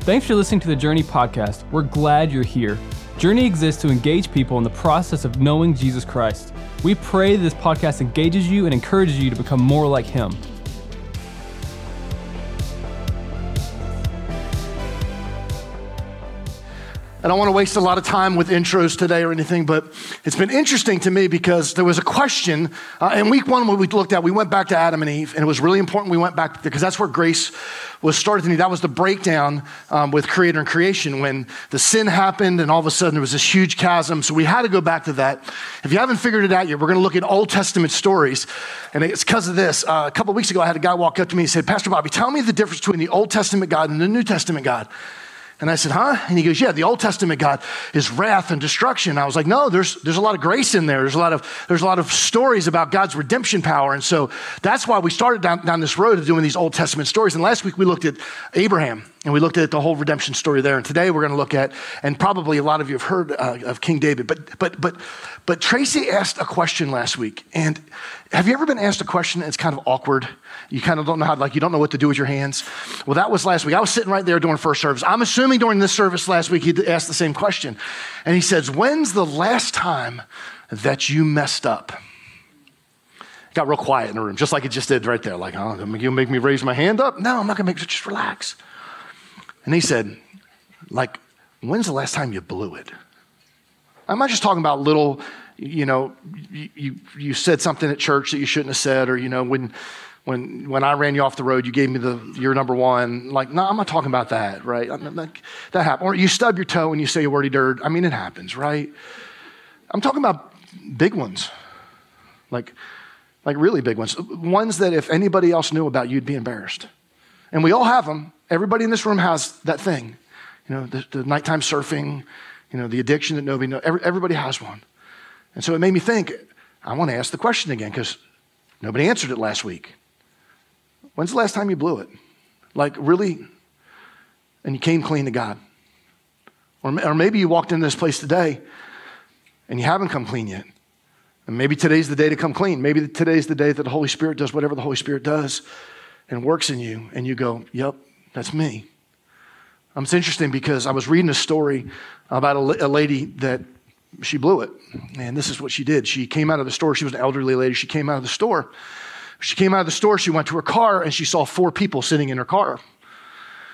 Thanks for listening to the Journey podcast. We're glad you're here. Journey exists to engage people in the process of knowing Jesus Christ. We pray this podcast engages you and encourages you to become more like Him. I don't want to waste a lot of time with intros today or anything, but it's been interesting to me because there was a question uh, in week one when we looked at, we went back to Adam and Eve, and it was really important we went back because that's where grace was started to me. That was the breakdown um, with creator and creation when the sin happened, and all of a sudden there was this huge chasm. So we had to go back to that. If you haven't figured it out yet, we're going to look at Old Testament stories, and it's because of this. Uh, a couple weeks ago, I had a guy walk up to me and said, Pastor Bobby, tell me the difference between the Old Testament God and the New Testament God. And I said, huh? And he goes, yeah, the Old Testament God is wrath and destruction. I was like, no, there's, there's a lot of grace in there. There's a lot of, there's a lot of stories about God's redemption power. And so that's why we started down, down this road of doing these Old Testament stories. And last week we looked at Abraham and we looked at the whole redemption story there. And today we're going to look at, and probably a lot of you have heard uh, of King David, but, but, but, but Tracy asked a question last week. And have you ever been asked a question that's kind of awkward? You kind of don't know how, like, you don't know what to do with your hands. Well, that was last week. I was sitting right there during first service. I'm assuming during this service last week, he asked the same question. And he says, When's the last time that you messed up? Got real quiet in the room, just like it just did right there. Like, oh, you'll make me raise my hand up? No, I'm not going to make it. Just relax. And he said, like, when's the last time you blew it? I'm not just talking about little, you know, you, you said something at church that you shouldn't have said, or, you know, when when, when I ran you off the road, you gave me the, your number one. Like, no, I'm not talking about that, right? Like, that happened. Or you stub your toe and you say a wordy dirt. I mean, it happens, right? I'm talking about big ones, like, like really big ones. Ones that if anybody else knew about, you'd be embarrassed. And we all have them. Everybody in this room has that thing. You know, the, the nighttime surfing, you know, the addiction that nobody knows. Every, everybody has one. And so it made me think, I want to ask the question again because nobody answered it last week. When's the last time you blew it? Like, really? And you came clean to God. Or, or maybe you walked into this place today and you haven't come clean yet. And maybe today's the day to come clean. Maybe today's the day that the Holy Spirit does whatever the Holy Spirit does and works in you. And you go, yep, that's me. Um, it's interesting because I was reading a story about a, a lady that she blew it. And this is what she did. She came out of the store. She was an elderly lady. She came out of the store she came out of the store, she went to her car, and she saw four people sitting in her car.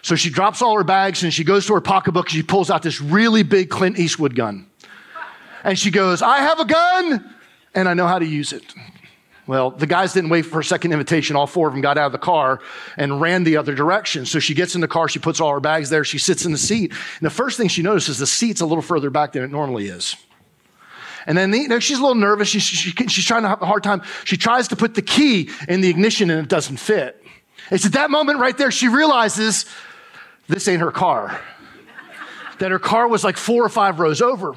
So she drops all her bags and she goes to her pocketbook and she pulls out this really big Clint Eastwood gun. And she goes, I have a gun and I know how to use it. Well, the guys didn't wait for a second invitation. All four of them got out of the car and ran the other direction. So she gets in the car, she puts all her bags there, she sits in the seat. And the first thing she notices, the seat's a little further back than it normally is. And then the, you know, she's a little nervous. She, she, she's trying to have a hard time. She tries to put the key in the ignition and it doesn't fit. It's at that moment right there she realizes this ain't her car. That her car was like four or five rows over.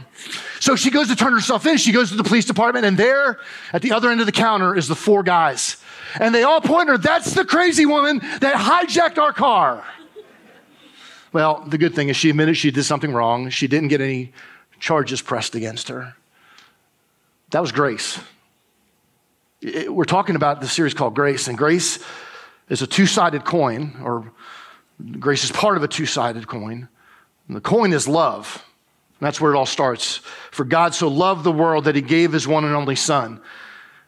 So she goes to turn herself in. She goes to the police department, and there at the other end of the counter is the four guys. And they all point her, that's the crazy woman that hijacked our car. Well, the good thing is she admitted she did something wrong. She didn't get any charges pressed against her. That was grace. It, we're talking about the series called Grace, and grace is a two sided coin, or grace is part of a two sided coin. And the coin is love. And that's where it all starts. For God so loved the world that he gave his one and only Son.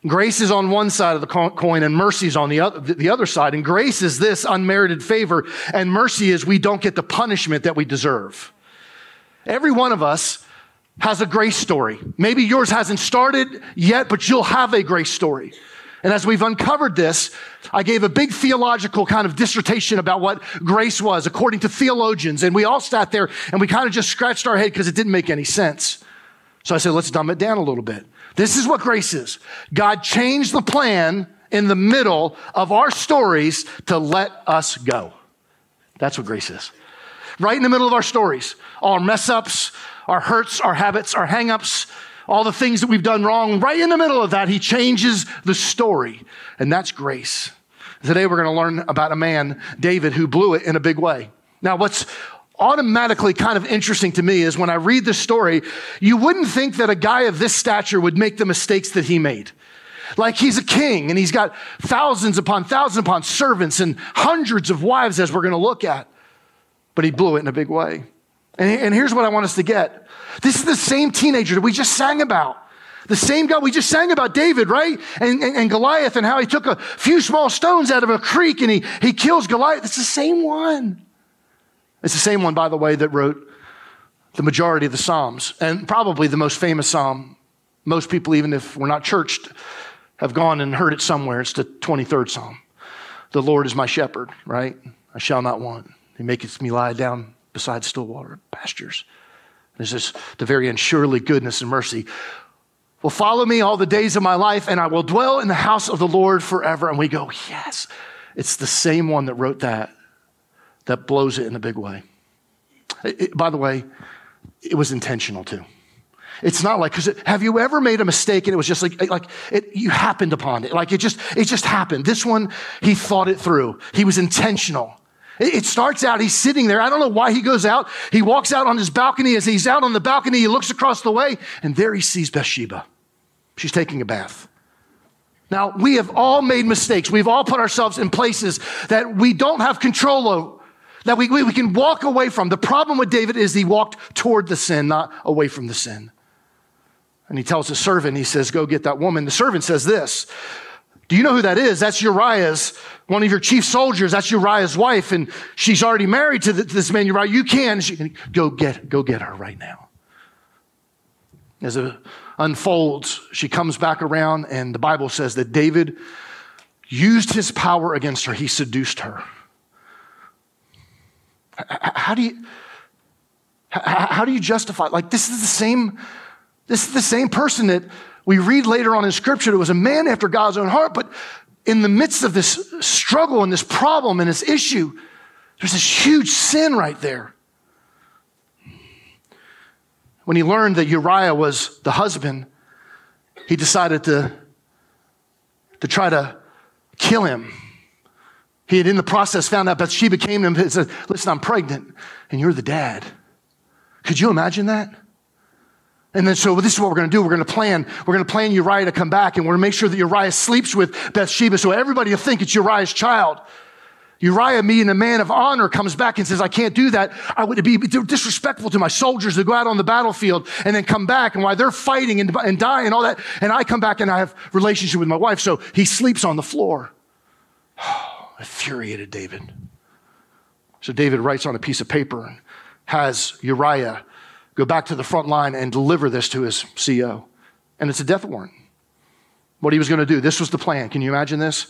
Grace is on one side of the coin and mercy is on the other, the other side. And grace is this unmerited favor, and mercy is we don't get the punishment that we deserve. Every one of us has a grace story. Maybe yours hasn't started yet, but you'll have a grace story. And as we've uncovered this, I gave a big theological kind of dissertation about what grace was according to theologians. And we all sat there and we kind of just scratched our head because it didn't make any sense. So I said, let's dumb it down a little bit. This is what grace is God changed the plan in the middle of our stories to let us go. That's what grace is. Right in the middle of our stories, our mess ups, our hurts, our habits, our hangups, all the things that we've done wrong. Right in the middle of that, he changes the story, and that's grace. Today, we're going to learn about a man, David, who blew it in a big way. Now, what's automatically kind of interesting to me is when I read the story, you wouldn't think that a guy of this stature would make the mistakes that he made. Like he's a king and he's got thousands upon thousands upon servants and hundreds of wives, as we're going to look at. but he blew it in a big way. And, and here's what I want us to get this is the same teenager that we just sang about. The same God, we just sang about David, right? And, and, and, Goliath and how he took a few small stones out of a creek and he, he kills Goliath. It's the same one. It's the same one, by the way, that wrote the majority of the Psalms and probably the most famous Psalm. Most people, even if we're not churched, have gone and heard it somewhere. It's the 23rd Psalm. The Lord is my shepherd, right? I shall not want. He maketh me lie down beside still water pastures. There's this, the very end, surely goodness and mercy will follow me all the days of my life, and I will dwell in the house of the Lord forever. And we go, yes, it's the same one that wrote that, that blows it in a big way. It, it, by the way, it was intentional too. It's not like, because have you ever made a mistake and it was just like, like it, you happened upon it. Like it just, it just happened. This one, he thought it through. He was intentional. It starts out, he's sitting there. I don't know why he goes out. He walks out on his balcony. As he's out on the balcony, he looks across the way, and there he sees Bathsheba. She's taking a bath. Now, we have all made mistakes. We've all put ourselves in places that we don't have control over, that we, we, we can walk away from. The problem with David is he walked toward the sin, not away from the sin. And he tells his servant, he says, Go get that woman. The servant says this Do you know who that is? That's Uriah's, one of your chief soldiers. That's Uriah's wife. And she's already married to, this man, Uriah. You can. She, go, get, go get her right now. As it unfolds, she comes back around, and the Bible says that David used his power against her. He seduced her. How do you, how do you justify? Like, this is the same this is the same person that we read later on in scripture that was a man after God's own heart, but in the midst of this struggle and this problem and this issue, there's this huge sin right there. When he learned that Uriah was the husband, he decided to, to try to kill him. He had, in the process, found out Bathsheba came to him and said, Listen, I'm pregnant, and you're the dad. Could you imagine that? And then, so this is what we're going to do. We're going to plan. We're going to plan Uriah to come back, and we're going to make sure that Uriah sleeps with Bathsheba, so everybody will think it's Uriah's child. Uriah, being a man of honor, comes back and says, I can't do that. I would be disrespectful to my soldiers to go out on the battlefield and then come back. And while they're fighting and, and dying and all that, and I come back and I have relationship with my wife. So he sleeps on the floor. infuriated David. So David writes on a piece of paper and has Uriah go back to the front line and deliver this to his CO. And it's a death warrant. What he was going to do. This was the plan. Can you imagine this?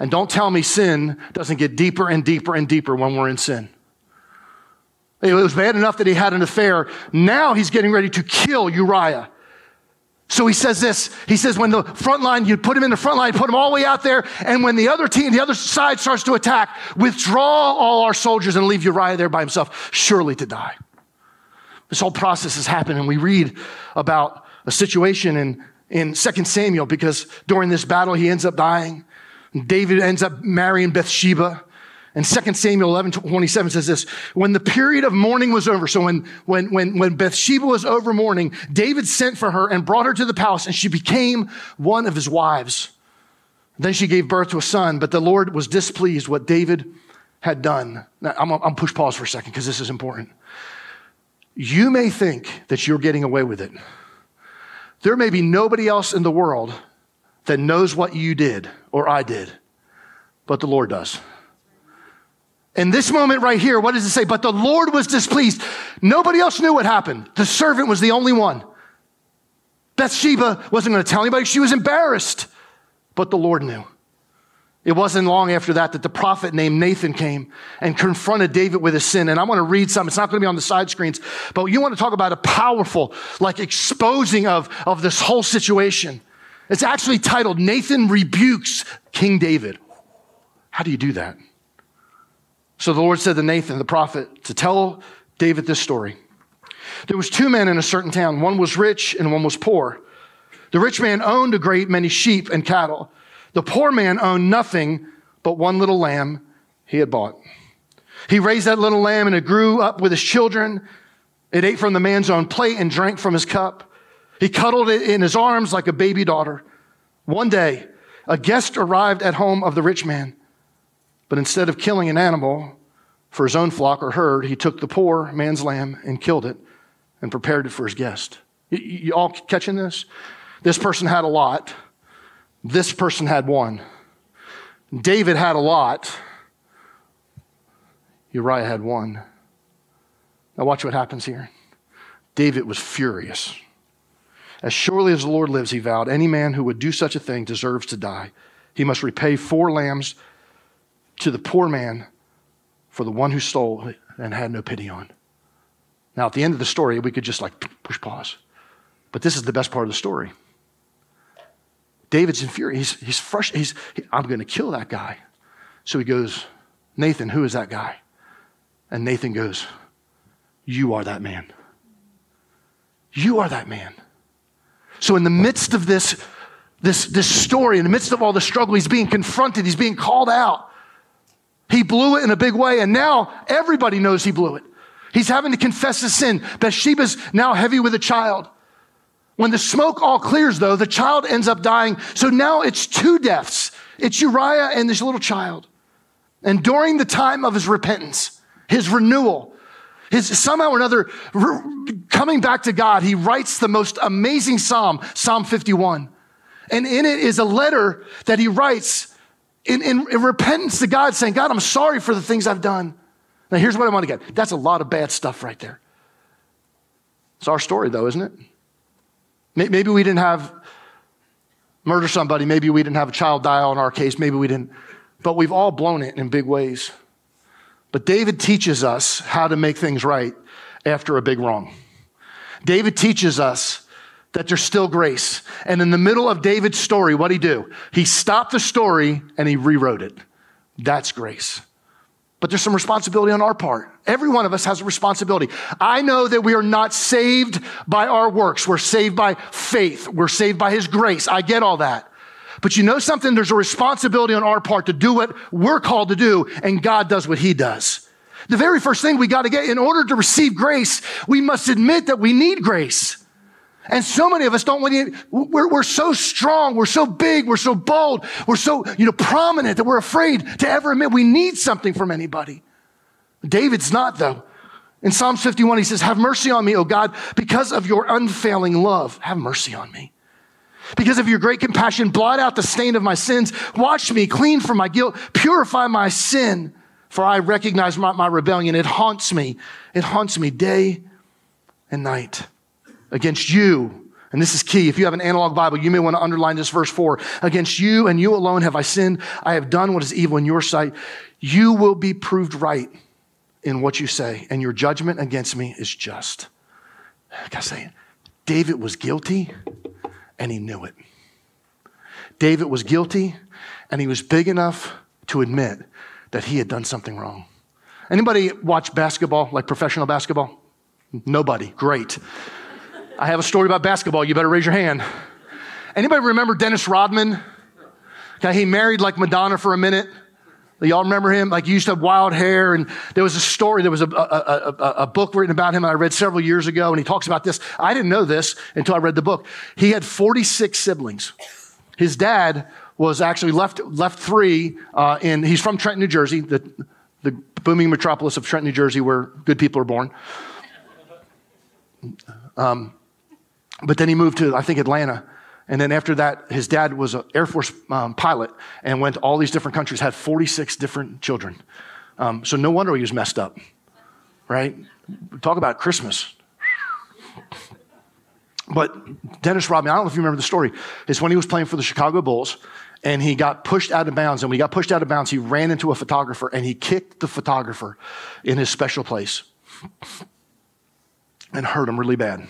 And don't tell me sin doesn't get deeper and deeper and deeper when we're in sin. It was bad enough that he had an affair. Now he's getting ready to kill Uriah. So he says this. He says, when the front line, you put him in the front line, put him all the way out there, and when the other team, the other side starts to attack, withdraw all our soldiers and leave Uriah there by himself, surely to die. This whole process has happened, and we read about a situation in, in 2 Samuel because during this battle he ends up dying. David ends up marrying Bathsheba. And 2 Samuel 11, 27 says this, when the period of mourning was over, so when, when, when, when Bathsheba was over mourning, David sent for her and brought her to the palace and she became one of his wives. Then she gave birth to a son, but the Lord was displeased what David had done. Now, I'm, I'm push pause for a second because this is important. You may think that you're getting away with it. There may be nobody else in the world that knows what you did or I did, but the Lord does. In this moment right here, what does it say? But the Lord was displeased. Nobody else knew what happened. The servant was the only one. Bathsheba wasn't going to tell anybody. She was embarrassed, but the Lord knew. It wasn't long after that that the prophet named Nathan came and confronted David with his sin. And I want to read some. It's not going to be on the side screens, but you want to talk about a powerful, like exposing of, of this whole situation. It's actually titled Nathan Rebukes King David. How do you do that? So the Lord said to Nathan, the prophet, to tell David this story. There was two men in a certain town. One was rich and one was poor. The rich man owned a great many sheep and cattle. The poor man owned nothing but one little lamb he had bought. He raised that little lamb and it grew up with his children. It ate from the man's own plate and drank from his cup. He cuddled it in his arms like a baby daughter. One day, a guest arrived at home of the rich man, but instead of killing an animal, For his own flock or herd, he took the poor man's lamb and killed it and prepared it for his guest. You, all catching this? This person had a lot. This person had one. David had a lot. Uriah had one. Now, watch what happens here. David was furious. As surely as the Lord lives, he vowed, any man who would do such a thing deserves to die. He must repay four lambs to the poor man for the one who stole and had no pity on. Now, at the end of the story, we could just like push pause. But this is the best part of the story. David's infuriated. He's, he's frustrated. He's, he, I'm going to kill that guy. So he goes, Nathan, who is that guy? And Nathan goes, You are that man. You are that man. So, in the midst of this, this, this story, in the midst of all the struggle, he's being confronted, he's being called out. He blew it in a big way, and now everybody knows he blew it. He's having to confess his sin. Bathsheba's now heavy with a child. When the smoke all clears, though, the child ends up dying. So now it's two deaths it's Uriah and this little child. And during the time of his repentance, his renewal, his somehow or another coming back to God, he writes the most amazing psalm, Psalm 51. And in it is a letter that he writes in, in, in repentance to God, saying, God, I'm sorry for the things I've done. Now, here's what I want to get. That's a lot of bad stuff right there. It's our story, though, isn't it? Maybe we didn't have murder somebody. Maybe we didn't have a child die on our case. Maybe we didn't. But we've all blown it in big ways. But David teaches us how to make things right after a big wrong. David teaches us that there's still grace. And in the middle of David's story, what'd he do? He stopped the story and he rewrote it. That's grace. But there's some responsibility on our part. Every one of us has a responsibility. I know that we are not saved by our works. We're saved by faith. We're saved by his grace. I get all that. But you know something? There's a responsibility on our part to do what we're called to do, and God does what He does. The very first thing we got to get in order to receive grace, we must admit that we need grace. And so many of us don't want to, we're, we're so strong, we're so big, we're so bold, we're so, you know, prominent that we're afraid to ever admit we need something from anybody. David's not though. In Psalms 51, he says, Have mercy on me, O God, because of your unfailing love. Have mercy on me. Because of your great compassion, blot out the stain of my sins. Wash me clean from my guilt. Purify my sin. For I recognize my, my rebellion. It haunts me. It haunts me day and night against you. And this is key. If you have an analog Bible, you may want to underline this verse four. Against you and you alone have I sinned. I have done what is evil in your sight. You will be proved right in what you say, and your judgment against me is just. I gotta say, David was guilty and he knew it. David was guilty and he was big enough to admit that he had done something wrong. Anybody watch basketball, like professional basketball? Nobody. Great. I have a story about basketball. You better raise your hand. Anybody remember Dennis Rodman? Okay, he married like Madonna for a minute. Y'all remember him? Like he used to have wild hair, and there was a story. There was a, a, a, a, book written about him, and I read several years ago, and he talks about this. I didn't know this until I read the book. He had 46 siblings. His dad was actually left left three, uh, in he's from Trenton, New Jersey, the the booming metropolis of Trenton, New Jersey, where good people are born. Um, but then he moved to I think Atlanta, and then after that, his dad was an Air Force um, pilot and went to all these different countries, had 46 different children. Um, so no wonder he was messed up, right? Talk about Christmas. But Dennis Rodman, I don't know if you remember the story, is when he was playing for the Chicago Bulls and he got pushed out of bounds. And when he got pushed out of bounds, he ran into a photographer and he kicked the photographer in his special place and hurt him really bad.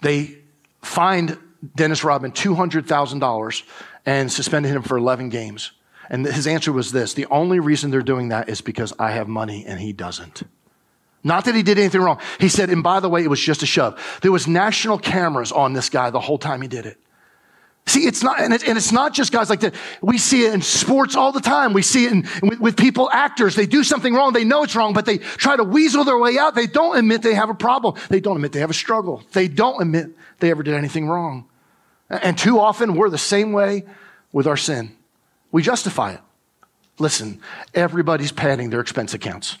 They find Dennis Rodman $200,000 and suspended him for 11 games. And his answer was this the only reason they're doing that is because I have money and he doesn't. Not that he did anything wrong. He said, and by the way, it was just a shove. There was national cameras on this guy the whole time he did it. See, it's not, and, and it's not just guys like that. We see it in sports all the time. We see it in, with, with people, actors. They do something wrong. They know it's wrong, but they try to weasel their way out. They don't admit they have a problem. They don't admit they have a struggle. They don't admit they ever did anything wrong. And too often we're the same way with our sin. We justify it. listen, everybody's padding their expense accounts.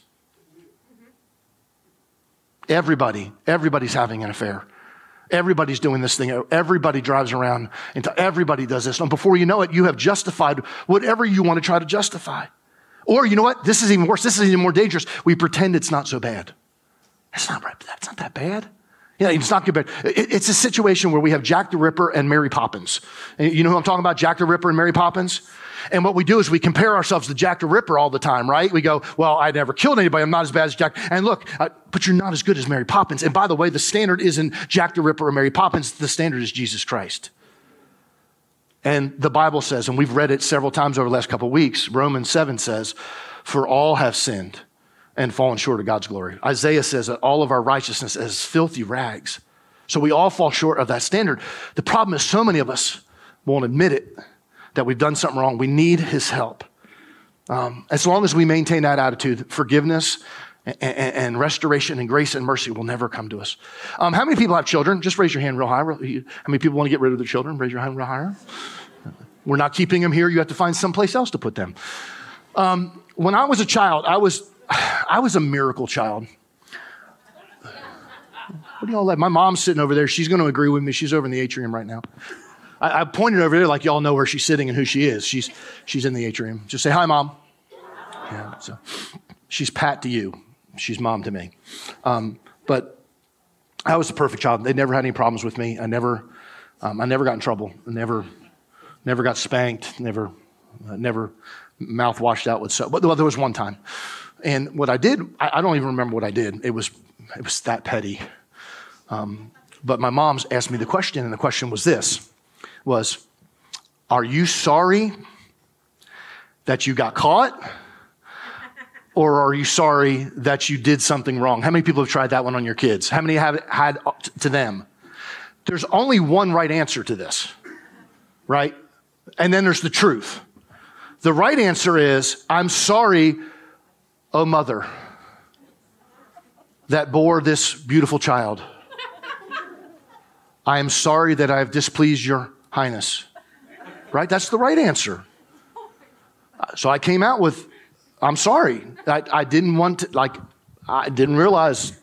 Everybody, everybody's having an affair. Everybody's doing this thing. Everybody drives around and everybody does this. And before you know it, you have justified whatever you want to try to justify. Or you know what? This is even worse. This is even more dangerous. We pretend it's not so bad. That's not, that's not that bad. Yeah, it's not good, it's a situation where we have Jack the Ripper and Mary Poppins. You know who I'm talking about? Jack the Ripper and Mary Poppins? And what we do is we compare ourselves to Jack the Ripper all the time, right? We go, well, I never killed anybody. I'm not as bad as Jack. And look, uh, but you're not as good as Mary Poppins. And by the way, the standard isn't Jack the Ripper or Mary Poppins. The standard is Jesus Christ. And the Bible says, and we've read it several times over the last couple of weeks, Romans 7 says, for all have sinned and fallen short of God's glory. Isaiah says that all of our righteousness is filthy rags. So we all fall short of that standard. The problem is, so many of us won't admit it that we've done something wrong. We need His help. Um, as long as we maintain that attitude, forgiveness and, and, and, restoration and grace and mercy will never come to us. Um, how many people have children? Just raise your hand real high. How many people want to get rid of their children? Raise your hand real higher. We're not keeping them here. You have to find someplace else to put them. Um, when I was a child, I was I was a miracle child. What do y'all like? My mom's sitting over there. She's going to agree with me. She's over in the atrium right now. I, I, pointed over there like y'all know where she's sitting and who she is. She's, she's in the atrium. Just say hi, mom. Yeah, so she's Pat to you. She's mom to me. Um, but I was a perfect child. They never had any problems with me. I never, um, I never got in trouble. I never, never got spanked. Never, uh, never mouth washed out with soap. But well, there was one time. And what I did, I, I, don't even remember what I did. It was, it was that petty. Um, but my mom's asked me the question, and the question was this: was, are you sorry that you got caught? Or are you sorry that you did something wrong? How many people have tried that one on your kids? How many have had to them? There's only one right answer to this, right? And then there's the truth. The right answer is, I'm sorry O mother that bore this beautiful child, I am sorry that I have displeased your highness. Right? That's the right answer. So I came out with, I'm sorry. I, I didn't want to, like, I didn't realize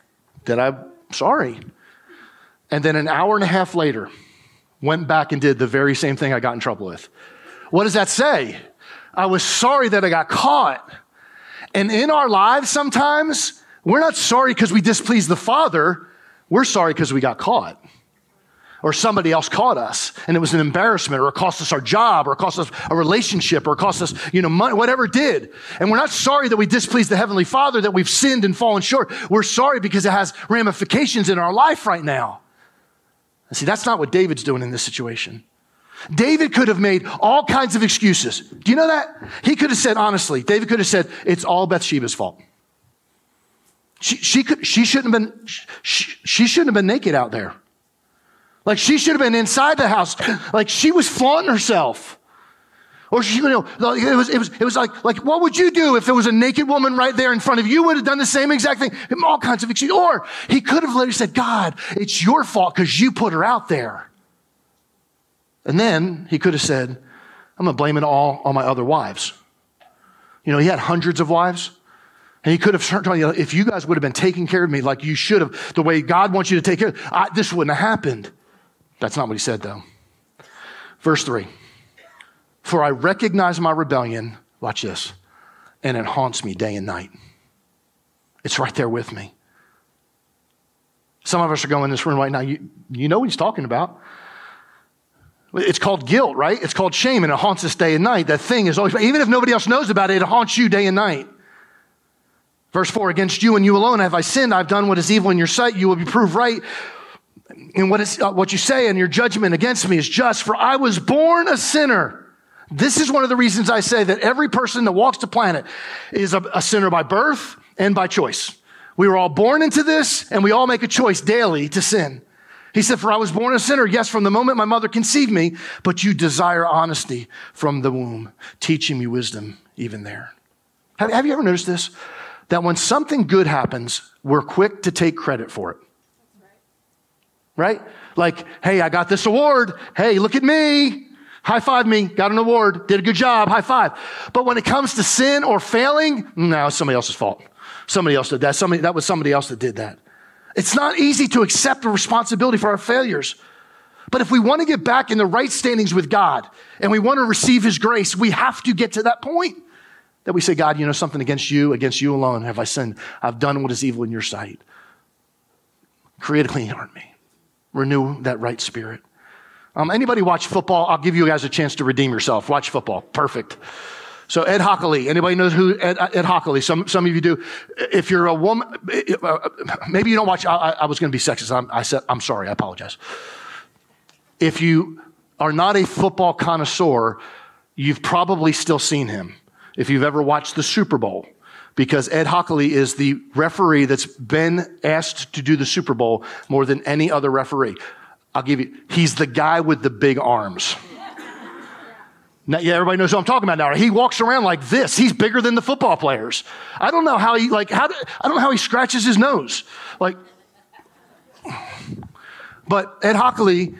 that I'm sorry. And then an hour and a half later, went back and did the very same thing I got in trouble with. What does that say? I was sorry that I got caught. And in our lives, sometimes we're not sorry because we displeased the Father. We're sorry because we got caught. Or somebody else caught us and it was an embarrassment or it cost us our job or it cost us a relationship or it cost us, you know, money, whatever it did. And we're not sorry that we displeased the Heavenly Father, that we've sinned and fallen short. We're sorry because it has ramifications in our life right now. And see, that's not what David's doing in this situation. David could have made all kinds of excuses. Do you know that? He could have said, honestly, David could have said, it's all Bathsheba's fault. She, she, could, she, shouldn't have been, she, she shouldn't have been naked out there. Like she should have been inside the house. Like she was flaunting herself. Or she, you know, it was, it was, it was like, like, what would you do if there was a naked woman right there in front of you? Would have done the same exact thing. All kinds of excuses. Or he could have later said, God, it's your fault because you put her out there. And then he could have said, I'm going to blame it all on my other wives. You know, he had hundreds of wives. And he could have turned you, if you guys would have been taking care of me like you should have, the way God wants you to take care of I, this wouldn't have happened. That's not what he said, though. Verse 3 For I recognize my rebellion, watch this, and it haunts me day and night. It's right there with me. Some of us are going in this room right now. You, you know what he's talking about. It's called guilt, right? It's called shame, and it haunts us day and night. That thing is always, even if nobody else knows about it, it haunts you day and night. Verse 4 Against you and you alone have I sinned. I've done what is evil in your sight. You will be proved right. And what, is, uh, what you say and your judgment against me is just, for I was born a sinner. This is one of the reasons I say that every person that walks the planet is a, a sinner by birth and by choice. We were all born into this, and we all make a choice daily to sin. He said, For I was born a sinner, yes, from the moment my mother conceived me, but you desire honesty from the womb, teaching me wisdom even there. Have, have you ever noticed this? That when something good happens, we're quick to take credit for it. Right? Like, hey, I got this award. Hey, look at me. High five me, got an award, did a good job, high five. But when it comes to sin or failing, no, it's somebody else's fault. Somebody else did that. Somebody, that was somebody else that did that. It's not easy to accept the responsibility for our failures. But if we want to get back in the right standings with God and we want to receive His grace, we have to get to that point that we say, God, you know, something against you, against you alone have I sinned. I've done what is evil in your sight. Create a clean heart in me. Renew that right spirit. Um, anybody watch football? I'll give you guys a chance to redeem yourself. Watch football. Perfect. So Ed Hochuli, anybody knows who Ed, Ed Hochuli? Some, some of you do. If you're a woman, maybe you don't watch. I, I was going to be sexist. I'm, I said, I'm sorry. I apologize. If you are not a football connoisseur, you've probably still seen him. If you've ever watched the Super Bowl, because Ed Hochuli is the referee that's been asked to do the Super Bowl more than any other referee. I'll give you, he's the guy with the big arms. Now, yeah, everybody knows who I'm talking about now. He walks around like this. He's bigger than the football players. I don't know how he like how I don't know how he scratches his nose. Like, but Ed Hochuli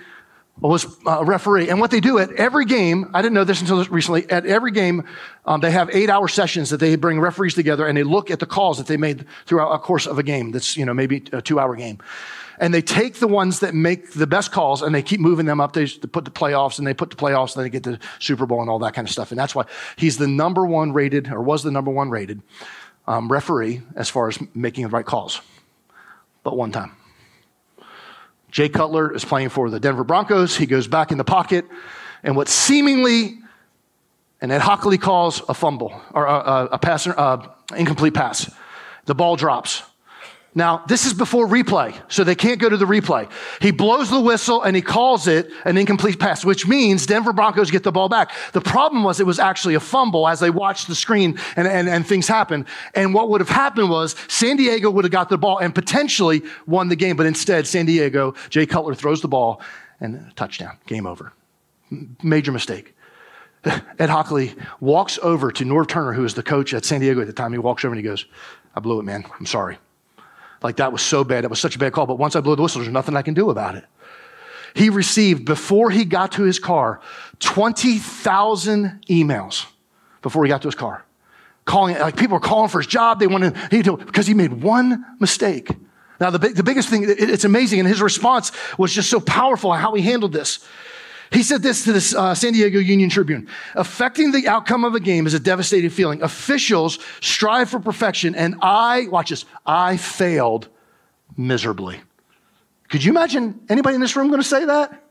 was a referee. And what they do at every game, I didn't know this until recently, at every game, um, they have eight hour sessions that they bring referees together and they look at the calls that they made throughout a course of a game that's, you know, maybe a two hour game. And they take the ones that make the best calls and they keep moving them up. They put the playoffs and they put the playoffs and they get the Super Bowl and all that kind of stuff. And that's why he's the number one rated, or was the number one rated um, referee as far as making the right calls. But one time. Jay Cutler is playing for the Denver Broncos. He goes back in the pocket, and what seemingly, and Ed Hochuli calls a fumble or a, a, a pass, uh, incomplete pass. The ball drops. Now, this is before replay, so they can't go to the replay. He blows the whistle and he calls it an incomplete pass, which means Denver Broncos get the ball back. The problem was it was actually a fumble as they watched the screen and, and, and things happen. And what would have happened was San Diego would have got the ball and potentially won the game, but instead, San Diego, Jay Cutler throws the ball and touchdown, game over. Major mistake. Ed Hochuli walks over to Norv Turner, who was the coach at San Diego at the time. He walks over and he goes, I blew it, man. I'm sorry. Like that was so bad. That was such a bad call. But once I blew the whistle, there's nothing I can do about it. He received, before he got to his car, 20,000 emails before he got to his car. Calling, like people were calling for his job. They wanted, he, because he made one mistake. Now, the, the biggest thing, it's amazing. And his response was just so powerful how he handled this. He said this to the uh, San Diego Union Tribune Affecting the outcome of a game is a devastating feeling. Officials strive for perfection, and I, watch this, I failed miserably. Could you imagine anybody in this room going to say that?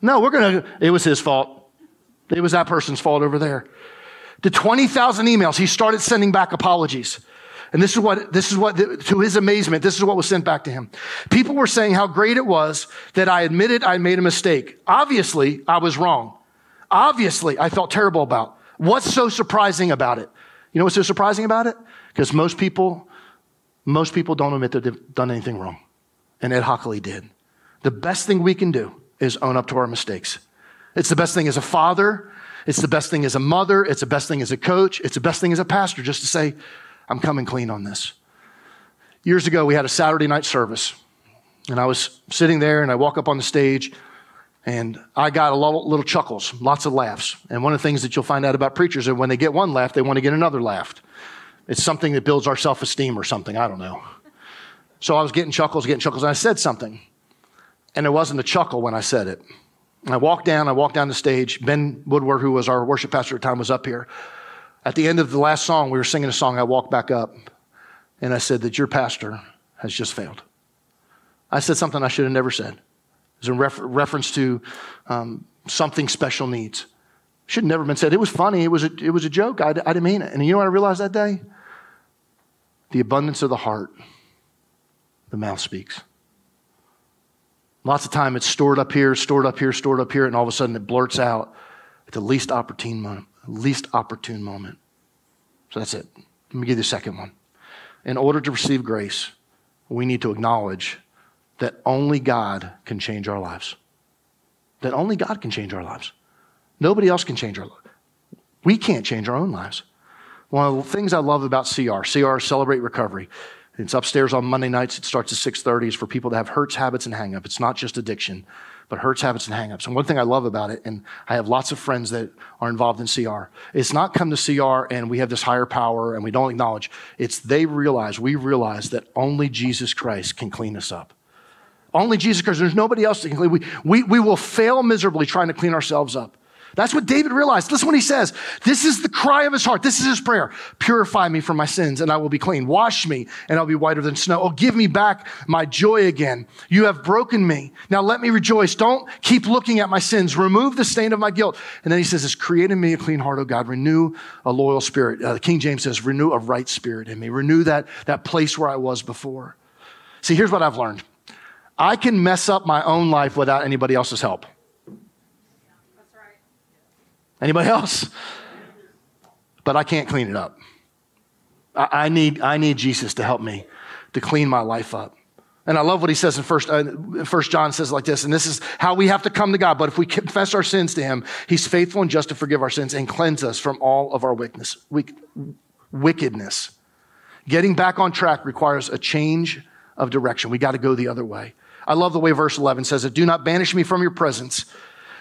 No, we're going to, it was his fault. It was that person's fault over there. The 20,000 emails, he started sending back apologies. And this is what, this is what, to his amazement, this is what was sent back to him. People were saying how great it was that I admitted I made a mistake. Obviously, I was wrong. Obviously, I felt terrible about. What's so surprising about it? You know what's so surprising about it? Because most people, most people don't admit that they've done anything wrong. And Ed Hochuli did. The best thing we can do is own up to our mistakes. It's the best thing as a father. It's the best thing as a mother. It's the best thing as a coach. It's the best thing as a pastor just to say, I'm coming clean on this. Years ago, we had a Saturday night service, and I was sitting there, and I walk up on the stage, and I got a lot, little chuckles, lots of laughs. And one of the things that you'll find out about preachers is when they get one laugh, they want to get another laugh. It's something that builds our self esteem or something, I don't know. So I was getting chuckles, getting chuckles, and I said something. And it wasn't a chuckle when I said it. I walked down, I walked down the stage. Ben Woodward, who was our worship pastor at the time, was up here. At the end of the last song, we were singing a song. I walked back up and I said that your pastor has just failed. I said something I should have never said. It was in refer- reference to um, something special needs. Should have never been said. It was funny. It was a, it was a joke. I, I didn't mean it. And you know what I realized that day? The abundance of the heart, the mouth speaks. Lots of time it's stored up here, stored up here, stored up here, and all of a sudden it blurts out at the least opportune moment least opportune moment. So that's it. Let me give you the second one. In order to receive grace, we need to acknowledge that only God can change our lives. That only God can change our lives. Nobody else can change our lives. We can't change our own lives. One of the things I love about CR, CR Celebrate Recovery. It's upstairs on Monday nights. It starts at 6:30. It's for people that have hurts, habits, and hang up. It's not just addiction. But hurts, habits, and hangups. And one thing I love about it, and I have lots of friends that are involved in CR, it's not come to CR and we have this higher power and we don't acknowledge. It's they realize, we realize that only Jesus Christ can clean us up. Only Jesus Christ. There's nobody else that can clean. We, we, we will fail miserably trying to clean ourselves up. That's what David realized. Listen what he says. This is the cry of his heart. This is his prayer. Purify me from my sins and I will be clean. Wash me and I'll be whiter than snow. Oh, give me back my joy again. You have broken me. Now let me rejoice. Don't keep looking at my sins. Remove the stain of my guilt. And then he says, "It's created me a clean heart, oh God. Renew a loyal spirit. Uh, King James says, renew a right spirit in me. Renew that, that place where I was before. See, here's what I've learned. I can mess up my own life without anybody else's help. Anybody else? But I can't clean it up. I, I, need, I need Jesus to help me to clean my life up. And I love what he says in first, uh, first John says like this, and this is how we have to come to God. But if we confess our sins to him, he's faithful and just to forgive our sins and cleanse us from all of our wickedness. wickedness. Getting back on track requires a change of direction. We got to go the other way. I love the way verse 11 says it. Do not banish me from your presence.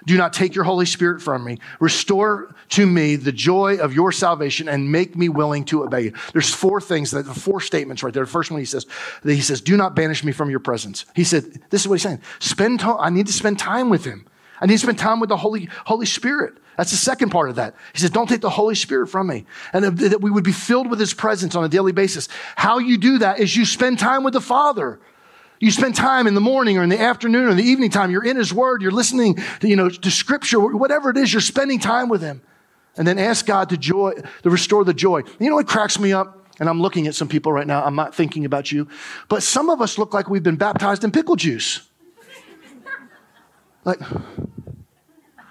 Do not take your Holy Spirit from me. Restore to me the joy of your salvation and make me willing to obey you. There's four things that the four statements right there. The first one he says, he says, do not banish me from your presence. He said, this is what he's saying. Spend I need to spend time with him. I need to spend time with the Holy, Holy Spirit. That's the second part of that. He says, Don't take the Holy Spirit from me. And that we would be filled with His presence on a daily basis. How you do that is you spend time with the Father. You spend time in the morning or in the afternoon or the evening time. You're in His Word. You're listening to, you know, to Scripture, whatever it is, you're spending time with Him. And then ask God to joy, to restore the joy. You know what cracks me up? And I'm looking at some people right now. I'm not thinking about you. But some of us look like we've been baptized in pickle juice. Like,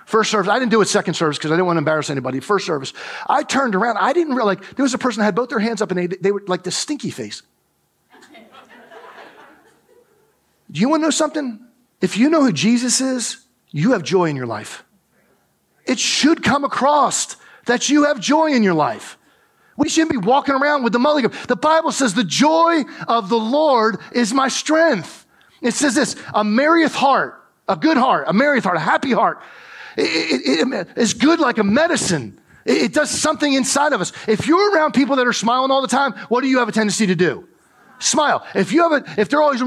First service, I didn't do it second service because I didn't want to embarrass anybody. First service, I turned around. I didn't realize, like, there was a person that had both their hands up and they, they were like this stinky face. Do you want to know something? If you know who Jesus is, you have joy in your life. It should come across that you have joy in your life. We shouldn't be walking around with the mulligan. The Bible says, The joy of the Lord is my strength. It says this a merrieth heart, a good heart, a merrieth heart, a happy heart. It, it, it, it's good like a medicine. It does something inside of us. If you're around people that are smiling all the time, what do you have a tendency to do? Smile. If you have a, if they're always,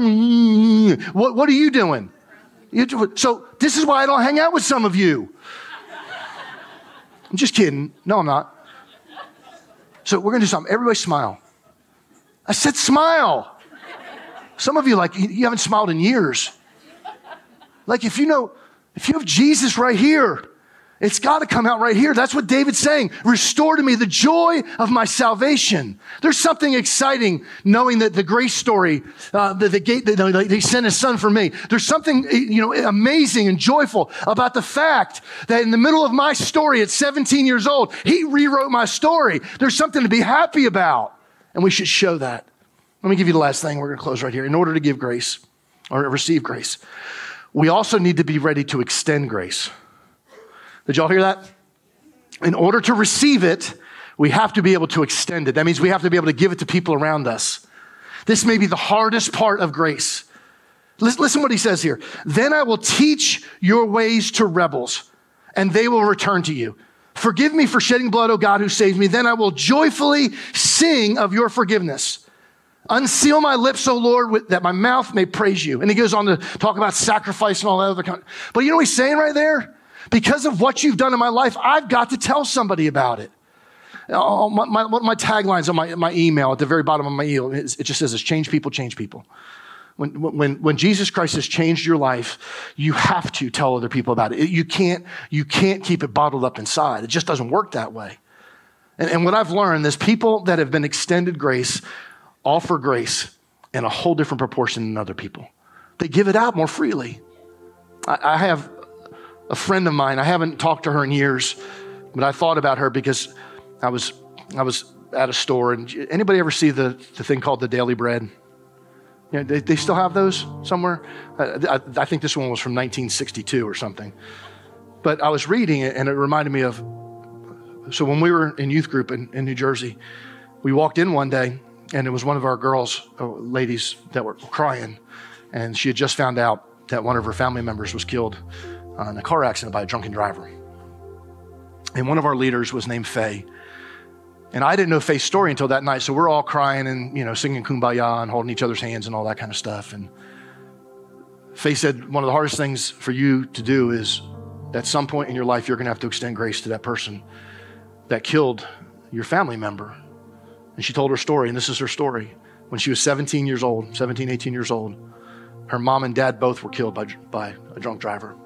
what, what are you doing? You so this is why I don't hang out with some of you. I'm just kidding. No, I'm not. So we're gonna do something. Everybody smile. I said smile. Some of you like you haven't smiled in years. Like if you know, if you have Jesus right here, it's got to come out right here. That's what David's saying. Restore to me the joy of my salvation. There's something exciting knowing that the grace story, uh, the, the gate, that they sent his son for me. There's something, you know, amazing and joyful about the fact that in the middle of my story at 17 years old, he rewrote my story. There's something to be happy about. And we should show that. Let me give you the last thing. We're going to close right here. In order to give grace or receive grace, we also need to be ready to extend grace. Did y'all hear that? In order to receive it, we have to be able to extend it. That means we have to be able to give it to people around us. This may be the hardest part of grace. Listen what he says here. Then I will teach your ways to rebels, and they will return to you. Forgive me for shedding blood, O God, who saved me. Then I will joyfully sing of your forgiveness. Unseal my lips, O Lord, that my mouth may praise you. And he goes on to talk about sacrifice and all that other kind. But you know what he's saying right there? Because of what you've done in my life, I've got to tell somebody about it. Oh, my, my, my taglines on my, my email at the very bottom of my email, it just says, change people, change people. When, when, when Jesus Christ has changed your life, you have to tell other people about it. You can't, you can't keep it bottled up inside. It just doesn't work that way. And, and what I've learned is people that have been extended grace offer grace in a whole different proportion than other people. They give it out more freely. I, I have a friend of mine. I haven't talked to her in years, but I thought about her because I was I was at a store. And anybody ever see the, the thing called the Daily Bread? You know, they, they still have those somewhere. I, I, I think this one was from 1962 or something. But I was reading it, and it reminded me of. So when we were in youth group in, in New Jersey, we walked in one day, and it was one of our girls, uh, ladies, that were crying, and she had just found out that one of her family members was killed uh, in a car accident by a drunken driver. And one of our leaders was named Faye. And I didn't know Faye's story until that night. So we're all crying and, you know, singing kumbaya and holding each other's hands and all that kind of stuff. And Faye said, one of the hardest things for you to do is at some point in your life, you're going to have to extend grace to that person that killed your family member. And she told her story, and this is her story. When she was 17 years old, 17, 18 years old, her mom and dad both were killed by, by a drunk driver.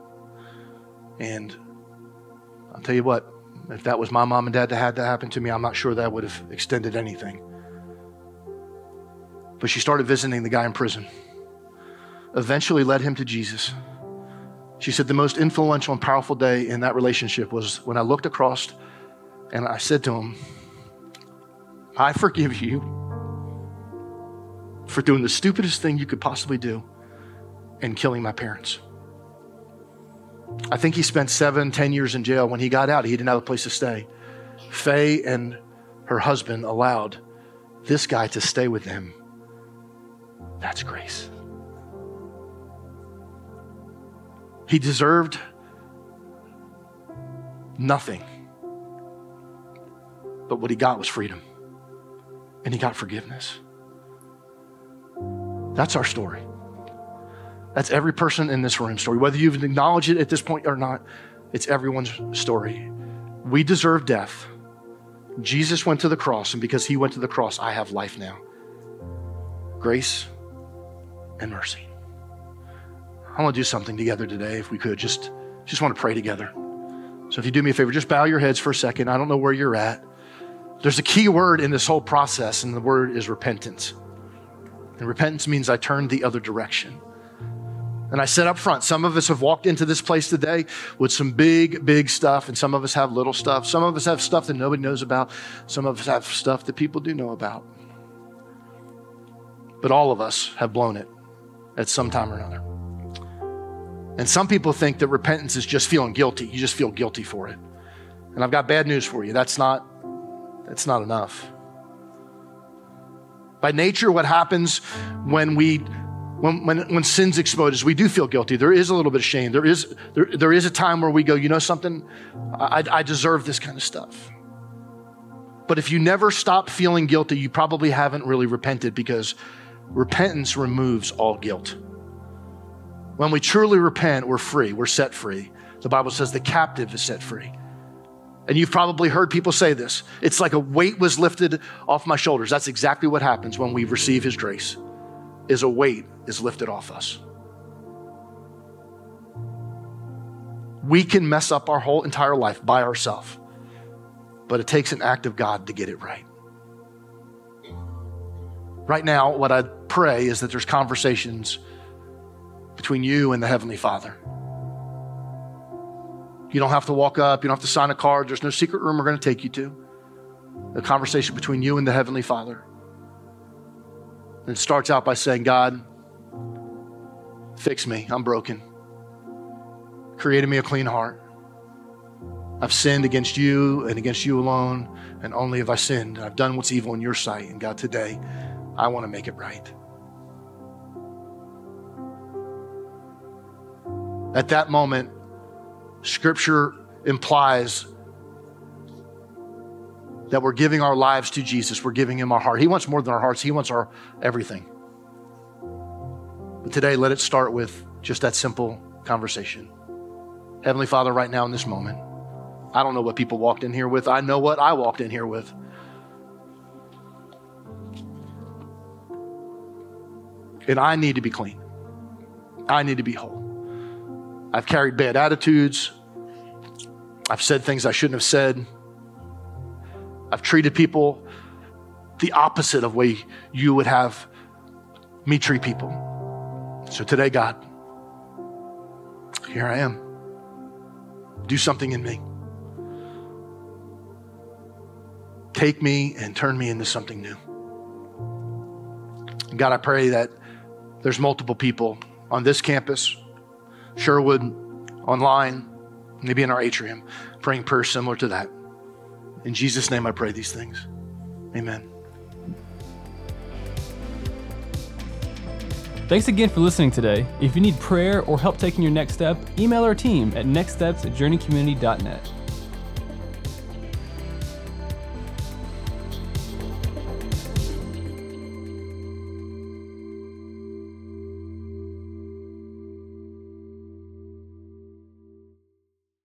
And I'll tell you what, if that was my mom and dad that had that happen to me, I'm not sure that would have extended anything. But she started visiting the guy in prison, eventually led him to Jesus. She said the most influential and powerful day in that relationship was when I looked across and I said to him, I forgive you for doing the stupidest thing you could possibly do and killing my parents. I think he spent seven, ten years in jail. When he got out, he didn't have a place to stay. Faye and her husband allowed this guy to stay with them. That's grace. He deserved nothing. But what he got was freedom. And he got forgiveness. That's our story. That's every person in this room story. Whether you've acknowledged it at this point or not, it's everyone's story. We deserve death. Jesus went to the cross, and because he went to the cross, I have life now. Grace and mercy. I want to do something together today, if we could. Just, just want to pray together. So if you do me a favor, just bow your heads for a second. I don't know where you're at. There's a key word in this whole process, and the word is repentance. And repentance means I turn the other direction. And I said up front, some of us have walked into this place today with some big, big stuff, and some of us have little stuff. Some of us have stuff that nobody knows about. Some of us have stuff that people do know about. But all of us have blown it at some time or another. And some people think that repentance is just feeling guilty. You just feel guilty for it. And I've got bad news for you. That's not that's not enough. By nature, what happens when we when, when, when sin's exposed we do feel guilty. There is a little bit of shame. There is, there, there is a time where we go, you know something? I, I deserve this kind of stuff. But if you never stop feeling guilty, you probably haven't really repented because repentance removes all guilt. When we truly repent, we're free, we're set free. The Bible says the captive is set free. And you've probably heard people say this. It's like a weight was lifted off my shoulders. That's exactly what happens when we receive his grace. Is a weight is lifted off us. We can mess up our whole entire life by ourselves, but it takes an act of God to get it right. Right now, what I pray is that there's conversations between you and the Heavenly Father. You don't have to walk up, you don't have to sign a card, there's no secret room we're going to take you to. A conversation between you and the Heavenly Father. And it starts out by saying, God, fix me. I'm broken. Created me a clean heart. I've sinned against you and against you alone, and only have I sinned. I've done what's evil in your sight. And God, today, I want to make it right. At that moment, Scripture implies that we're giving our lives to Jesus. We're giving him our heart. He wants more than our hearts, he wants our everything. But today, let it start with just that simple conversation. Heavenly Father, right now in this moment, I don't know what people walked in here with. I know what I walked in here with. And I need to be clean. I need to be whole. I've carried bad attitudes. I've said things I shouldn't have said. I've treated people the opposite of way you would have me treat people. So today, God, here I am. Do something in me. Take me and turn me into something new. God, I pray that there's multiple people on this campus, Sherwood, online, maybe in our atrium, praying prayers similar to that. In Jesus' name, I pray these things. Amen. Thanks again for listening today. If you need prayer or help taking your next step, email our team at nextsteps at journeycommunity.net.